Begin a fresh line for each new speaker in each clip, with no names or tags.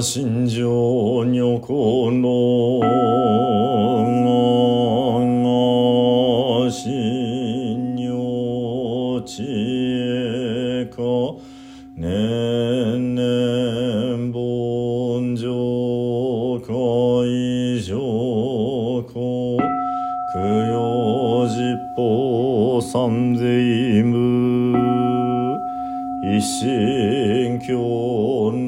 心情女子の心女知恵か年々盆上会上公供養実法三世無一心教内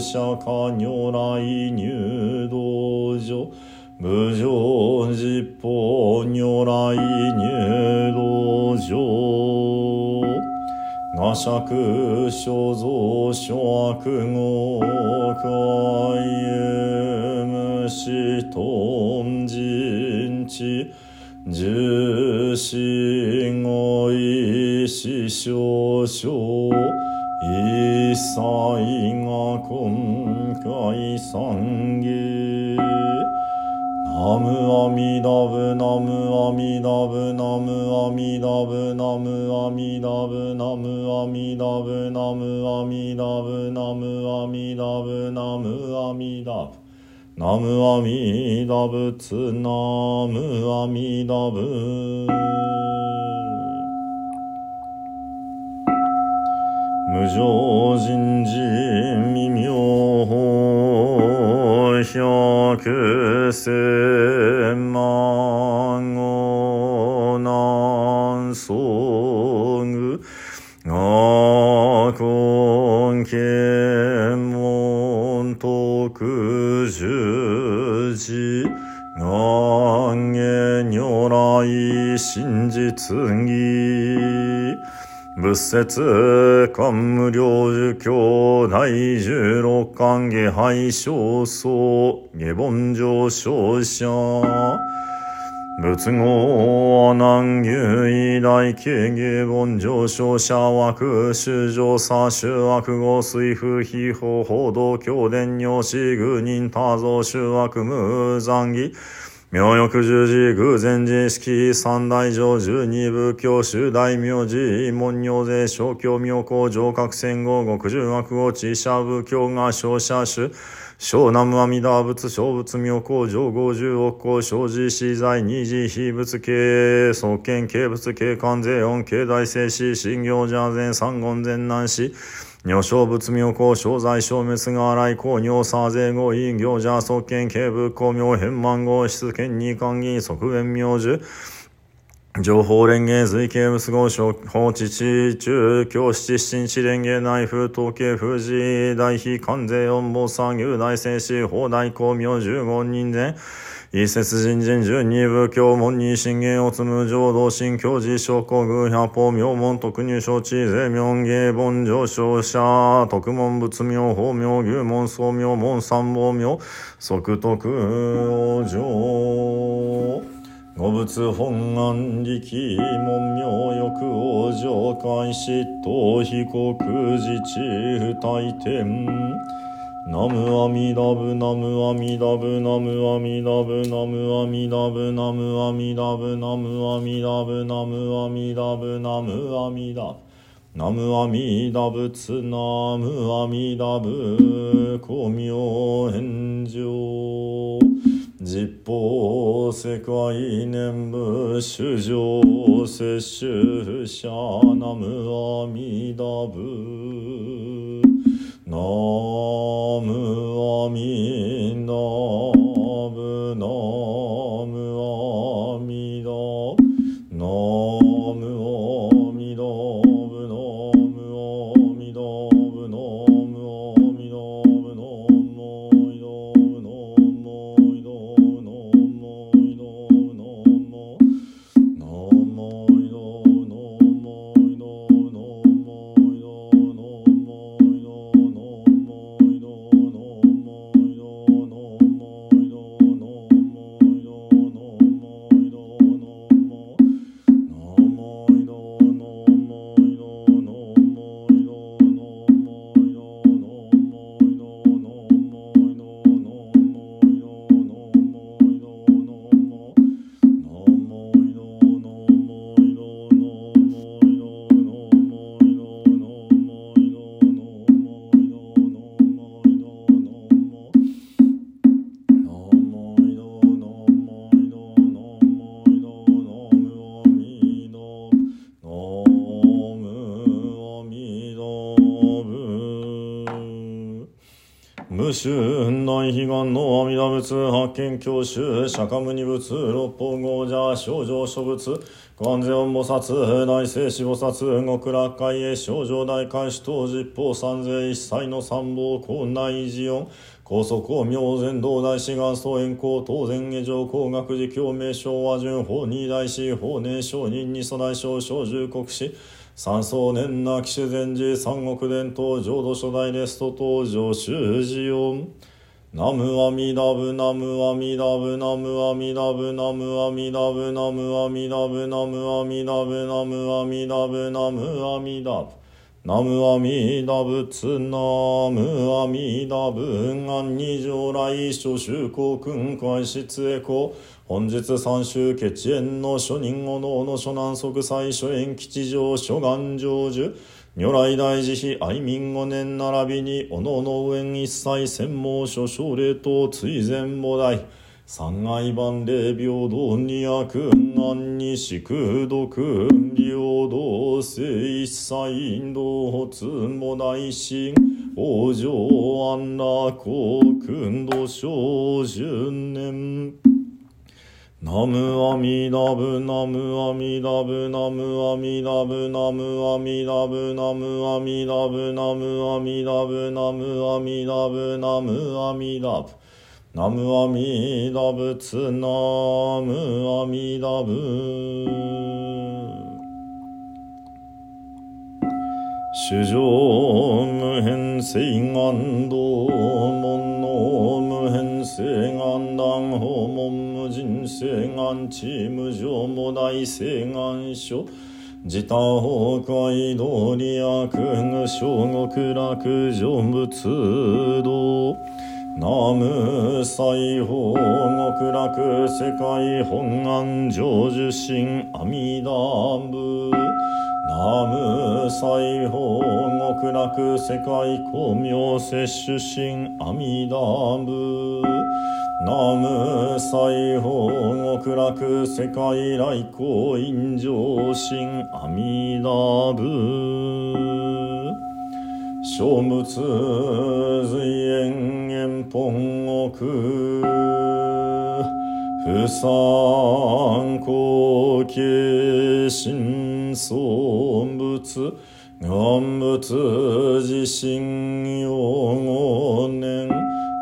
釈迦如来入道場無常実法如来入道場我釈所蔵諸悪語海無視頓人知重心語意師少々。一切が今回三下ナムアミダブナムアミダブナムアミダブナムアミダブナムアミダブナムアミダブナムアミダブナムアミダブ。ナムアミダブツナムアミダブ。無常人事未妙法百千万語南宋具我根検問特十字。願言如来真実義。仏説官無量寿教第十六巻下拝小僧下。凡上昇者仏語阿難優位大慶下凡上昇者枠主上左主悪語水風秘法報道教伝尿子愚人多造主悪無残儀妙欲十字偶然寺式三大上十二部教主大名寺門尿税小教妙高上角戦後極十悪語知者部教が小者主小南無阿弥陀仏小仏妙高上五十億光小寺死罪二次非仏系創建軽仏系関税音経大聖死新行者前三言前南死女小仏妙高小罪消滅が荒い公尿差税語異行者創建軽仏公明変満号出権二官議側縁明寿情報連芸随形無合所法知知中教七七日連芸内風統計封じ大非関税音坊作牛大聖師法大公明十五人前。一節人人十二部教門に信玄を積む浄土新教寺諸国偶百法明門特入承知税明芸本上昇者特門仏明法明牛門宗明門三宝明即徳往生五仏本願力門明欲往生開始と非国自治不退転ナムアミダブナムアミダブナムアミダブナムアミダブナムアミダブナムアミダブナムアミダブナムアミダブ。ナムアミダ仏ナムアミダブ。光明返上。実法世界念仏主上摂取者ナムアミダブ。ナムアミダブナムアミ無春大悲願の阿弥陀仏発見教習釈迦牟尼仏六方豪者少女諸仏観世音菩薩大聖子菩薩極楽会へ少女大開始当十方三世一切の三宝高内寺音高速公明禅道大師元祖円光当然下上工学寺教名称和順法二大師法年上人二祖大将小十国師三宗年な騎手禅寺三国伝統浄土初代レスト登場修士音ナムアミダブナムアミダブナムアミダブナムアミダブナムアミダブナムアミダブナムアミダブナムアミダブ。ナムアミダ仏ナムアミダブン二条来諸州公君会室へこ本日三州決縁の諸人おのおの諸南即祭諸縁吉祥諸願成就如来大慈悲愛民五年並びにおのおの上一切専門諸奨励等追善母大三愛万礼平等二悪安に宿毒平等性一切インド発母大神往生安楽国君土小十年。ナムアミダブナムアミダブナムアミダブナムアミダブナムアミダブナムアミダブナムアミダブナムアミダブナムアミダブツナムアミダブ主上無変性願道門の無変性願断訪問無人性願地無常も大性願書。自他崩壊道理悪具小極楽成仏道ナム西方極楽世界本願成就心阿弥陀仏。ナム西方極楽世界光明摂取心阿弥陀仏。ナム西方極楽世界来光陰上心阿弥陀仏。小仏随縁縁本奥不参考形心尊仏。願仏自身用五年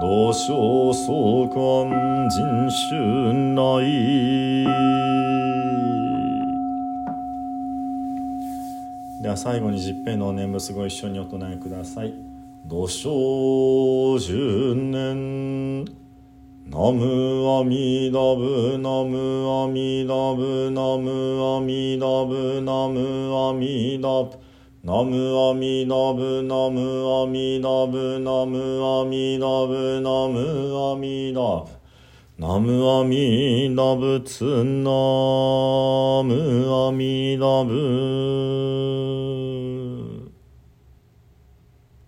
同小相関人種内は最後に十平の念仏ご一緒にお唱えください。土生十年ナムアミダブナムアミダブナムアミダブナムアミダブナムアミダブナムアミダブナムアミダブナムアミダブナムアミダブツナムアミダブ。